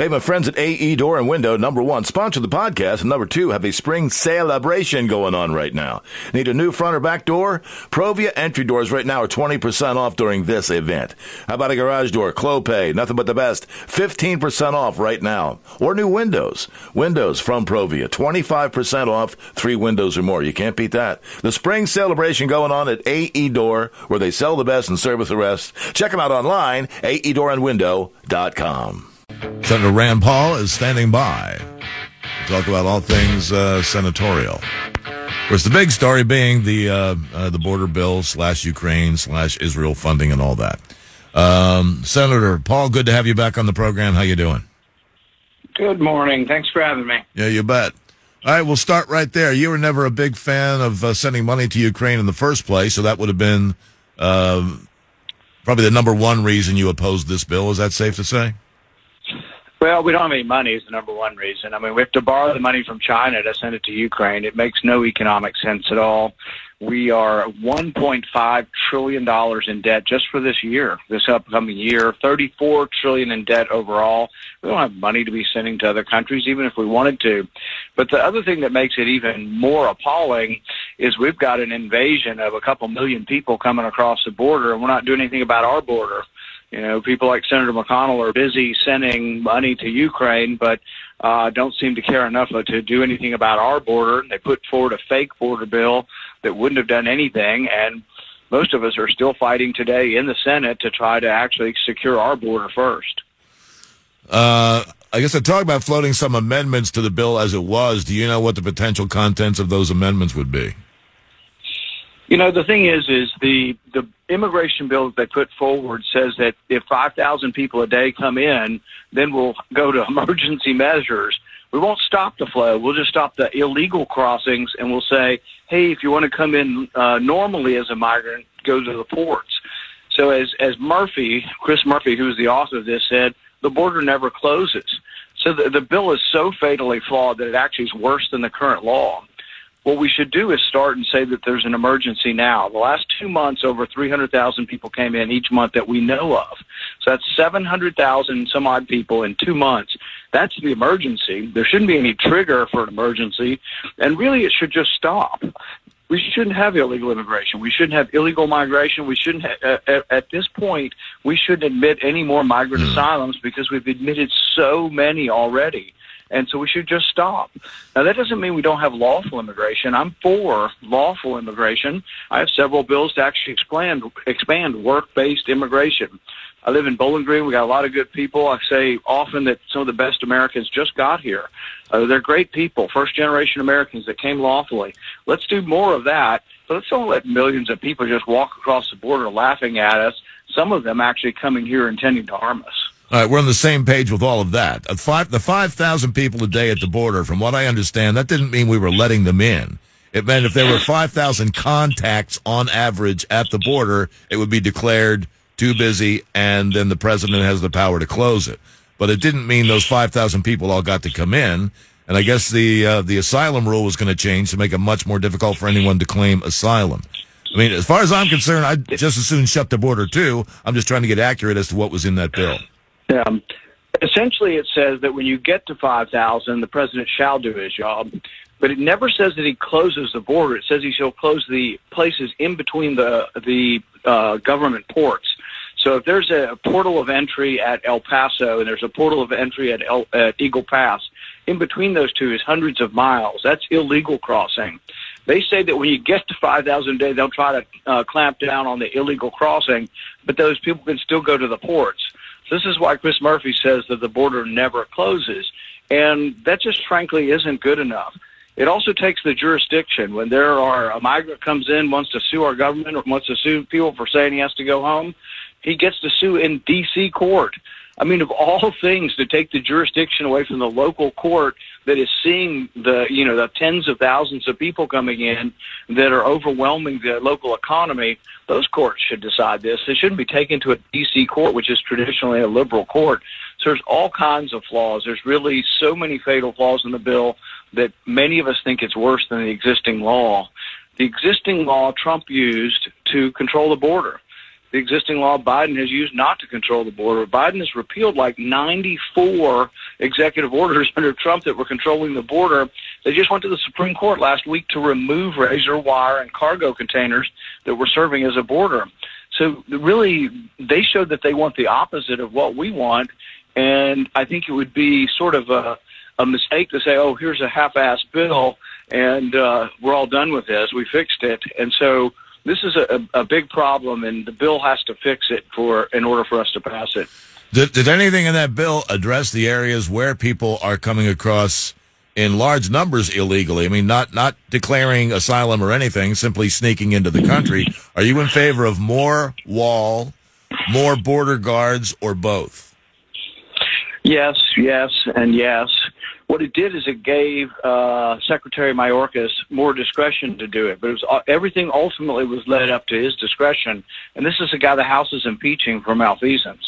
Hey, my friends at AE Door and Window, number one, sponsor the podcast, and number two, have a spring celebration going on right now. Need a new front or back door? Provia entry doors right now are 20% off during this event. How about a garage door? Clopay, nothing but the best. 15% off right now. Or new windows. Windows from Provia, 25% off, three windows or more. You can't beat that. The spring celebration going on at AE Door, where they sell the best and service the rest. Check them out online, aedoorandwindow.com. Senator Rand Paul is standing by to talk about all things uh, senatorial. Of course, the big story being the uh, uh, the border bill slash Ukraine slash Israel funding and all that. Um, Senator Paul, good to have you back on the program. How you doing? Good morning. Thanks for having me. Yeah, you bet. All right, we'll start right there. You were never a big fan of uh, sending money to Ukraine in the first place, so that would have been um, probably the number one reason you opposed this bill. Is that safe to say? Well, we don't have any money is the number one reason. I mean, we have to borrow the money from China to send it to Ukraine. It makes no economic sense at all. We are $1.5 trillion in debt just for this year, this upcoming year, 34 trillion in debt overall. We don't have money to be sending to other countries, even if we wanted to. But the other thing that makes it even more appalling is we've got an invasion of a couple million people coming across the border, and we're not doing anything about our border. You know, people like Senator McConnell are busy sending money to Ukraine, but uh, don't seem to care enough to do anything about our border. They put forward a fake border bill that wouldn't have done anything, and most of us are still fighting today in the Senate to try to actually secure our border first. Uh, I guess I talk about floating some amendments to the bill as it was. Do you know what the potential contents of those amendments would be? You know, the thing is, is the the immigration bill that they put forward says that if 5,000 people a day come in, then we'll go to emergency measures. We won't stop the flow. We'll just stop the illegal crossings, and we'll say, hey, if you want to come in uh, normally as a migrant, go to the ports. So as as Murphy, Chris Murphy, who is the author of this, said, the border never closes. So the, the bill is so fatally flawed that it actually is worse than the current law what we should do is start and say that there's an emergency now. The last two months, over 300,000 people came in each month that we know of. So that's 700,000 some odd people in two months. That's the emergency. There shouldn't be any trigger for an emergency. And really, it should just stop. We shouldn't have illegal immigration. We shouldn't have illegal migration. We shouldn't, ha- at, at this point, we shouldn't admit any more migrant mm. asylums because we've admitted so many already and so we should just stop. Now, that doesn't mean we don't have lawful immigration. I'm for lawful immigration. I have several bills to actually expand, expand work-based immigration. I live in Bowling Green. We got a lot of good people. I say often that some of the best Americans just got here. Uh, they're great people, first generation Americans that came lawfully. Let's do more of that. But let's don't let millions of people just walk across the border laughing at us. Some of them actually coming here intending to harm us. All right, we're on the same page with all of that. Five, the 5,000 people a day at the border, from what I understand, that didn't mean we were letting them in. It meant if there were 5,000 contacts on average at the border, it would be declared too busy, and then the president has the power to close it. But it didn't mean those 5,000 people all got to come in. And I guess the uh, the asylum rule was going to change to make it much more difficult for anyone to claim asylum. I mean, as far as I'm concerned, I'd just as soon shut the border too. I'm just trying to get accurate as to what was in that bill. Um, essentially, it says that when you get to 5,000, the president shall do his job. But it never says that he closes the border. It says he shall close the places in between the the uh, government ports. So if there's a portal of entry at El Paso and there's a portal of entry at, El, at Eagle Pass, in between those two is hundreds of miles. That's illegal crossing. They say that when you get to 5,000 a day, they'll try to uh, clamp down on the illegal crossing, but those people can still go to the ports. This is why Chris Murphy says that the border never closes. And that just frankly isn't good enough. It also takes the jurisdiction. When there are a migrant comes in, wants to sue our government or wants to sue people for saying he has to go home, he gets to sue in D.C. court. I mean, of all things, to take the jurisdiction away from the local court that is seeing the, you know, the tens of thousands of people coming in that are overwhelming the local economy, those courts should decide this. It shouldn't be taken to a D.C. court, which is traditionally a liberal court. So there's all kinds of flaws. There's really so many fatal flaws in the bill that many of us think it's worse than the existing law. The existing law Trump used to control the border the existing law Biden has used not to control the border. Biden has repealed like 94 executive orders under Trump that were controlling the border. They just went to the Supreme Court last week to remove razor wire and cargo containers that were serving as a border. So really, they showed that they want the opposite of what we want, and I think it would be sort of a, a mistake to say, "Oh, here's a half-assed bill, and uh, we're all done with this. We fixed it." And so this is a, a big problem, and the bill has to fix it for in order for us to pass it. Did, did anything in that bill address the areas where people are coming across in large numbers illegally? I mean, not not declaring asylum or anything, simply sneaking into the country. Are you in favor of more wall, more border guards, or both? Yes, yes, and yes. What it did is it gave uh, Secretary Mayorkas more discretion to do it, but it was uh, everything ultimately was led up to his discretion. And this is a guy the House is impeaching for malfeasance.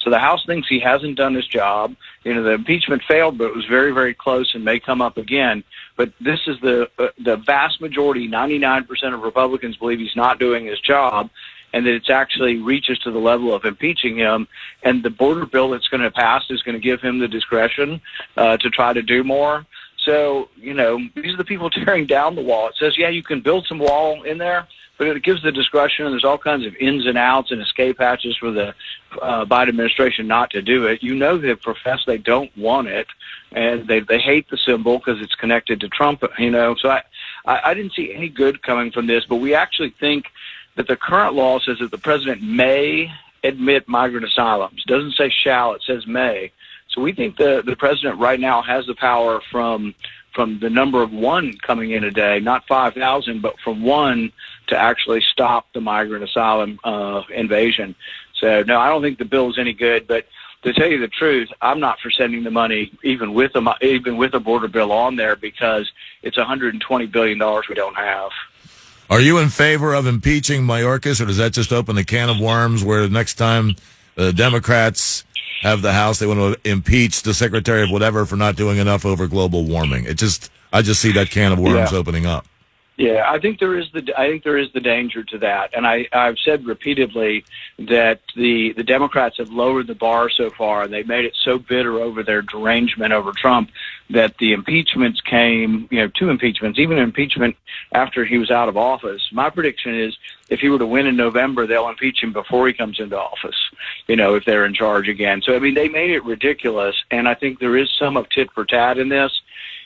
So the House thinks he hasn't done his job. You know, the impeachment failed, but it was very, very close and may come up again. But this is the uh, the vast majority, 99% of Republicans believe he's not doing his job and that it's actually reaches to the level of impeaching him. And the border bill that's going to pass is going to give him the discretion uh, to try to do more. So, you know, these are the people tearing down the wall. It says, yeah, you can build some wall in there, but it gives the discretion, there's all kinds of ins and outs and escape hatches for the uh, Biden administration not to do it. You know, they profess they don't want it, and they they hate the symbol because it's connected to Trump. You know, so I, I I didn't see any good coming from this, but we actually think that the current law says that the president may admit migrant asylums. It doesn't say shall, it says may. So we think the, the president right now has the power from from the number of one coming in a day, not 5,000, but from one to actually stop the migrant asylum uh, invasion. So no, I don't think the bill is any good, but to tell you the truth, I'm not for sending the money even with a even with a border bill on there because it's 120 billion dollars we don't have. Are you in favor of impeaching Mayorkas, or does that just open the can of worms where next time the Democrats have the House, they want to impeach the Secretary of whatever for not doing enough over global warming? It just, I just see that can of worms yeah. opening up. Yeah, I think there is the I think there is the danger to that, and I I've said repeatedly that the the Democrats have lowered the bar so far, and they made it so bitter over their derangement over Trump that the impeachments came, you know, two impeachments, even impeachment after he was out of office. My prediction is if he were to win in November, they'll impeach him before he comes into office, you know, if they're in charge again. So, I mean, they made it ridiculous, and I think there is some of tit for tat in this.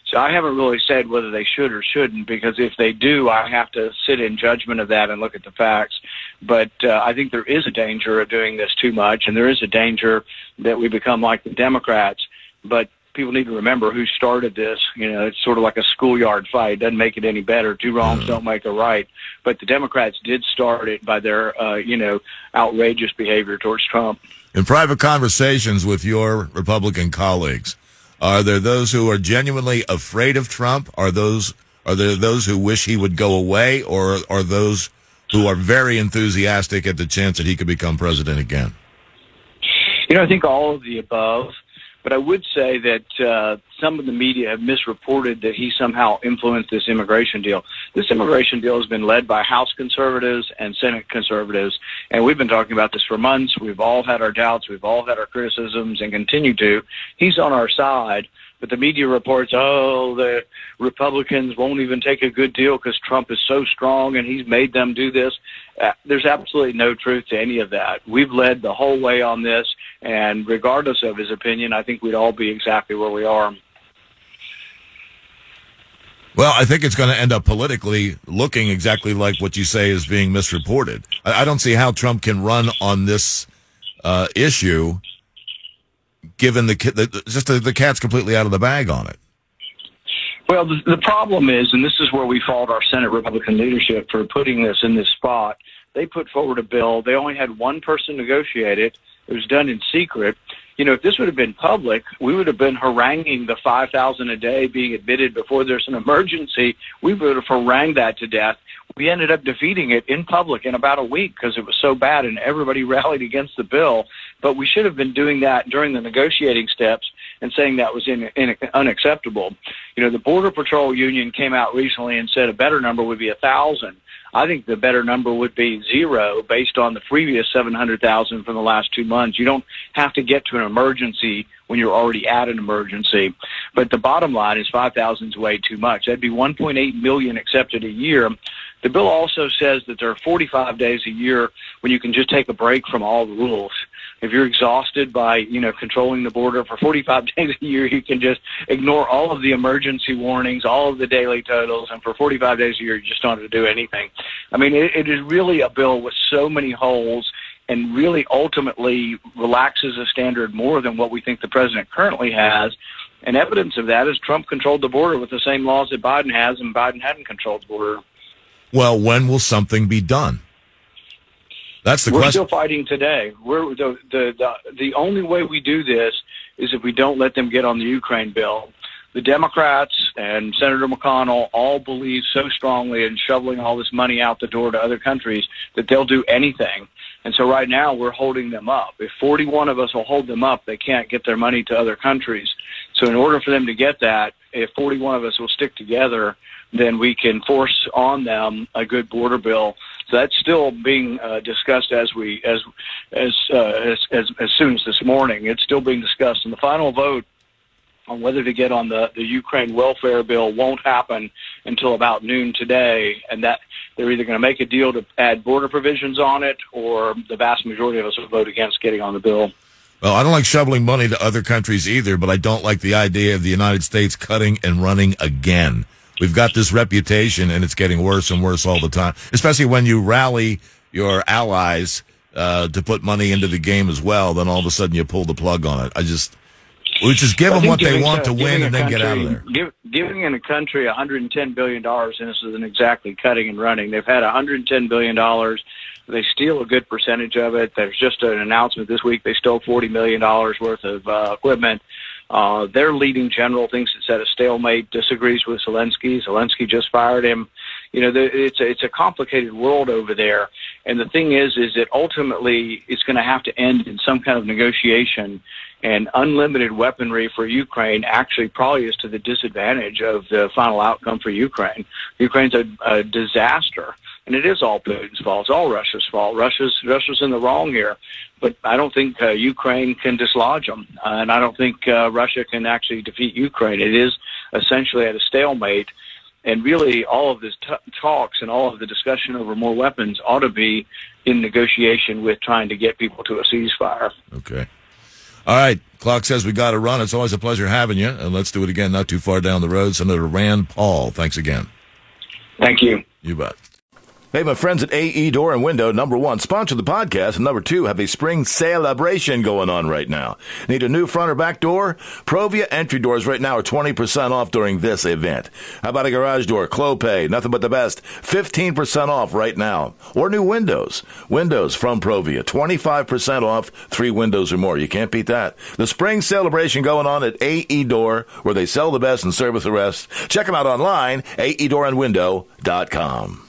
So I haven't really said whether they should or shouldn't because if they do, I have to sit in judgment of that and look at the facts. But uh, I think there is a danger of doing this too much, and there is a danger that we become like the Democrats. But people need to remember who started this. You know, it's sort of like a schoolyard fight. It doesn't make it any better. Two wrongs mm-hmm. don't make a right. But the Democrats did start it by their, uh, you know, outrageous behavior towards Trump. In private conversations with your Republican colleagues, are there those who are genuinely afraid of Trump? Are those are there those who wish he would go away, or are those who are very enthusiastic at the chance that he could become president again? You know, I think all of the above. But I would say that uh, some of the media have misreported that he somehow influenced this immigration deal. This immigration deal has been led by House conservatives and Senate conservatives, and we've been talking about this for months. We've all had our doubts, we've all had our criticisms, and continue to. He's on our side. But the media reports, oh, the Republicans won't even take a good deal because Trump is so strong and he's made them do this. Uh, there's absolutely no truth to any of that. We've led the whole way on this, and regardless of his opinion, I think we'd all be exactly where we are. Well, I think it's going to end up politically looking exactly like what you say is being misreported. I, I don't see how Trump can run on this uh, issue given the, the just the, the cat's completely out of the bag on it. Well, the, the problem is, and this is where we fault our Senate Republican leadership for putting this in this spot. They put forward a bill. They only had one person negotiate it. It was done in secret. You know, if this would have been public, we would have been haranguing the 5,000 a day being admitted before there's an emergency. We would have harangued that to death we ended up defeating it in public in about a week because it was so bad and everybody rallied against the bill. But we should have been doing that during the negotiating steps and saying that was in, in, unacceptable. You know, the Border Patrol Union came out recently and said a better number would be a thousand. I think the better number would be zero based on the previous 700,000 from the last two months. You don't have to get to an emergency when you're already at an emergency. But the bottom line is 5,000 is way too much. That'd be 1.8 million accepted a year. The bill also says that there are 45 days a year when you can just take a break from all the rules. If you're exhausted by, you know, controlling the border for 45 days a year, you can just ignore all of the emergency warnings, all of the daily totals, and for 45 days a year, you just don't have to do anything. I mean, it, it is really a bill with so many holes and really ultimately relaxes the standard more than what we think the president currently has. And evidence of that is Trump controlled the border with the same laws that Biden has, and Biden hadn't controlled the border. Well, when will something be done? That's the We're question. still fighting today. We're the, the the the only way we do this is if we don't let them get on the Ukraine bill. The Democrats and Senator McConnell all believe so strongly in shoveling all this money out the door to other countries that they'll do anything. And so right now we're holding them up. If 41 of us will hold them up, they can't get their money to other countries. So in order for them to get that, if 41 of us will stick together, then we can force on them a good border bill. So that's still being uh, discussed as we as as, uh, as as as soon as this morning. It's still being discussed, and the final vote on whether to get on the the Ukraine welfare bill won't happen until about noon today, and that they're either going to make a deal to add border provisions on it, or the vast majority of us will vote against getting on the bill. Well, I don't like shoveling money to other countries either, but I don't like the idea of the United States cutting and running again. We've got this reputation, and it's getting worse and worse all the time. Especially when you rally your allies uh, to put money into the game as well, then all of a sudden you pull the plug on it. I just we just give them what they want a- to win and then get out of there. Give, giving in a country 110 billion dollars, and this isn't exactly cutting and running. They've had 110 billion dollars. They steal a good percentage of it. There's just an announcement this week. They stole 40 million dollars worth of uh, equipment. Uh, their leading general thinks it's at a stalemate. Disagrees with Zelensky. Zelensky just fired him. You know, the, it's a, it's a complicated world over there. And the thing is, is that ultimately it's going to have to end in some kind of negotiation and unlimited weaponry for Ukraine actually probably is to the disadvantage of the final outcome for Ukraine. Ukraine's a, a disaster, and it is all Putin's fault. It's all Russia's fault. Russia's Russia's in the wrong here, but I don't think uh, Ukraine can dislodge them, uh, and I don't think uh, Russia can actually defeat Ukraine. It is essentially at a stalemate. And really, all of this t- talks and all of the discussion over more weapons ought to be in negotiation with trying to get people to a ceasefire. Okay. All right. Clock says we got to run. It's always a pleasure having you. And let's do it again not too far down the road. Senator Rand Paul, thanks again. Thank you. You bet. Hey, my friends at AE Door and Window, number one, sponsor the podcast, and number two, have a spring celebration going on right now. Need a new front or back door? Provia entry doors right now are 20% off during this event. How about a garage door? Clopay, nothing but the best. 15% off right now. Or new windows. Windows from Provia, 25% off, three windows or more. You can't beat that. The spring celebration going on at AE Door, where they sell the best and service the rest. Check them out online, aedoorandwindow.com.